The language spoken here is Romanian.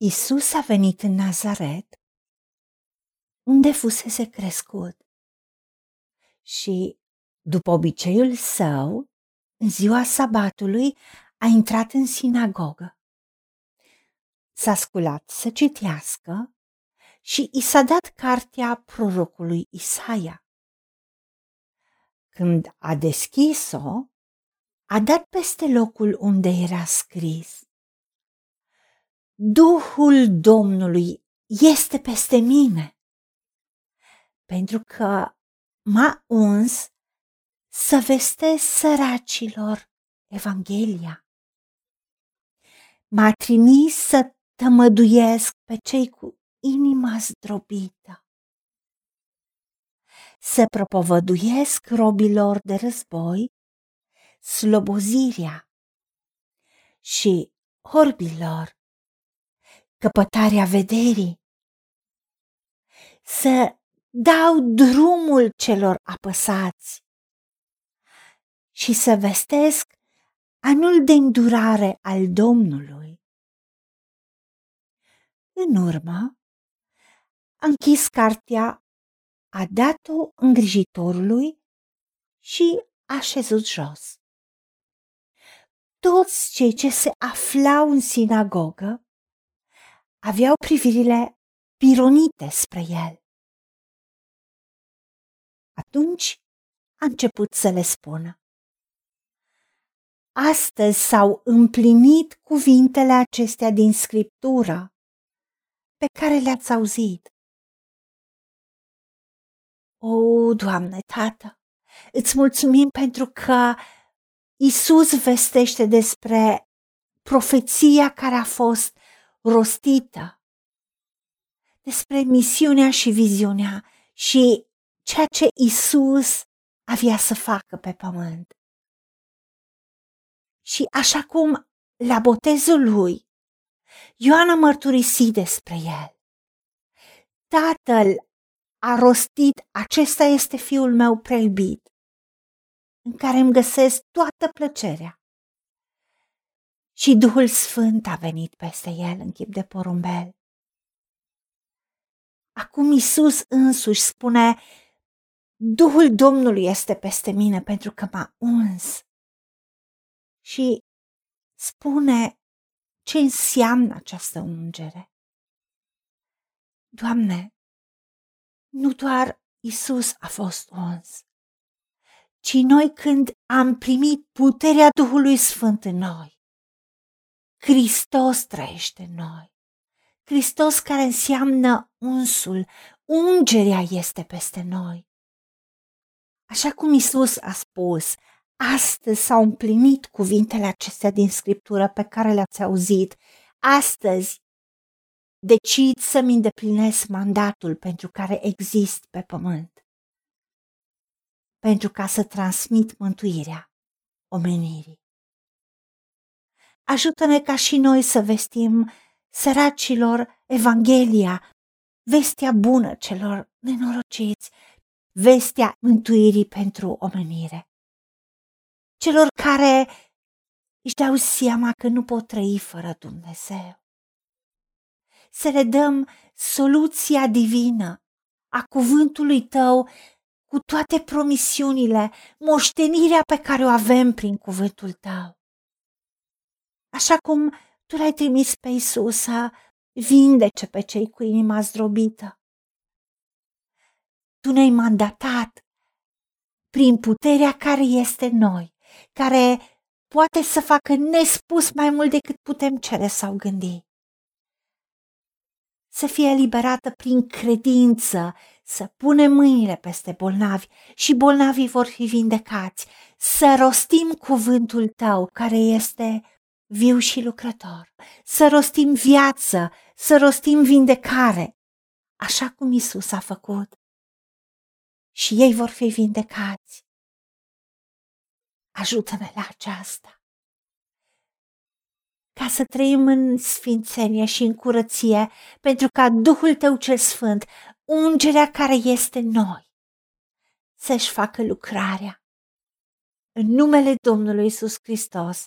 Isus a venit în Nazaret, unde fusese crescut. Și, după obiceiul său, în ziua sabatului a intrat în sinagogă. S-a sculat să citească și i s-a dat cartea prorocului Isaia. Când a deschis-o, a dat peste locul unde era scris. Duhul Domnului este peste mine, pentru că m-a uns să vestesc săracilor Evanghelia. M-a trimis să tămăduiesc pe cei cu inima zdrobită, să propovăduiesc robilor de război slobozirea și orbilor căpătarea vederii, să dau drumul celor apăsați și să vestesc anul de îndurare al Domnului. În urmă, a închis cartea, a dat-o îngrijitorului și a șezut jos. Toți cei ce se aflau în sinagogă aveau privirile pironite spre el. Atunci a început să le spună. Astăzi s-au împlinit cuvintele acestea din Scriptură pe care le-ați auzit. O, Doamne, Tată, îți mulțumim pentru că Isus vestește despre profeția care a fost rostită, despre misiunea și viziunea și ceea ce Isus avea să facă pe pământ. Și așa cum la botezul lui, Ioan a mărturisit despre el. Tatăl a rostit, acesta este fiul meu preiubit, în care îmi găsesc toată plăcerea. Și Duhul Sfânt a venit peste el în chip de porumbel. Acum Isus însuși spune, Duhul Domnului este peste mine pentru că m-a uns. Și spune ce înseamnă această ungere. Doamne, nu doar Isus a fost uns, ci noi când am primit puterea Duhului Sfânt în noi. Hristos trăiește în noi. Hristos care înseamnă unsul, ungerea este peste noi. Așa cum Isus a spus, astăzi s-au împlinit cuvintele acestea din Scriptură pe care le-ați auzit. Astăzi decid să-mi îndeplinesc mandatul pentru care exist pe pământ pentru ca să transmit mântuirea omenirii. Ajută-ne ca și noi să vestim săracilor Evanghelia, vestea bună celor nenorociți, vestea mântuirii pentru omenire. Celor care își dau seama că nu pot trăi fără Dumnezeu. Să le dăm soluția divină a cuvântului tău cu toate promisiunile, moștenirea pe care o avem prin cuvântul tău. Așa cum tu l-ai trimis pe Isus să vindece pe cei cu inima zdrobită. Tu ne-ai mandatat prin puterea care este în noi, care poate să facă nespus mai mult decât putem cere sau gândi. Să fie eliberată prin credință să punem mâinile peste bolnavi și bolnavii vor fi vindecați, să rostim cuvântul tău care este viu și lucrător, să rostim viață, să rostim vindecare, așa cum Isus a făcut. Și ei vor fi vindecați. Ajută-ne la aceasta ca să trăim în sfințenie și în curăție, pentru ca Duhul Tău cel Sfânt ungerea care este în noi să-și facă lucrarea. În numele Domnului Isus Hristos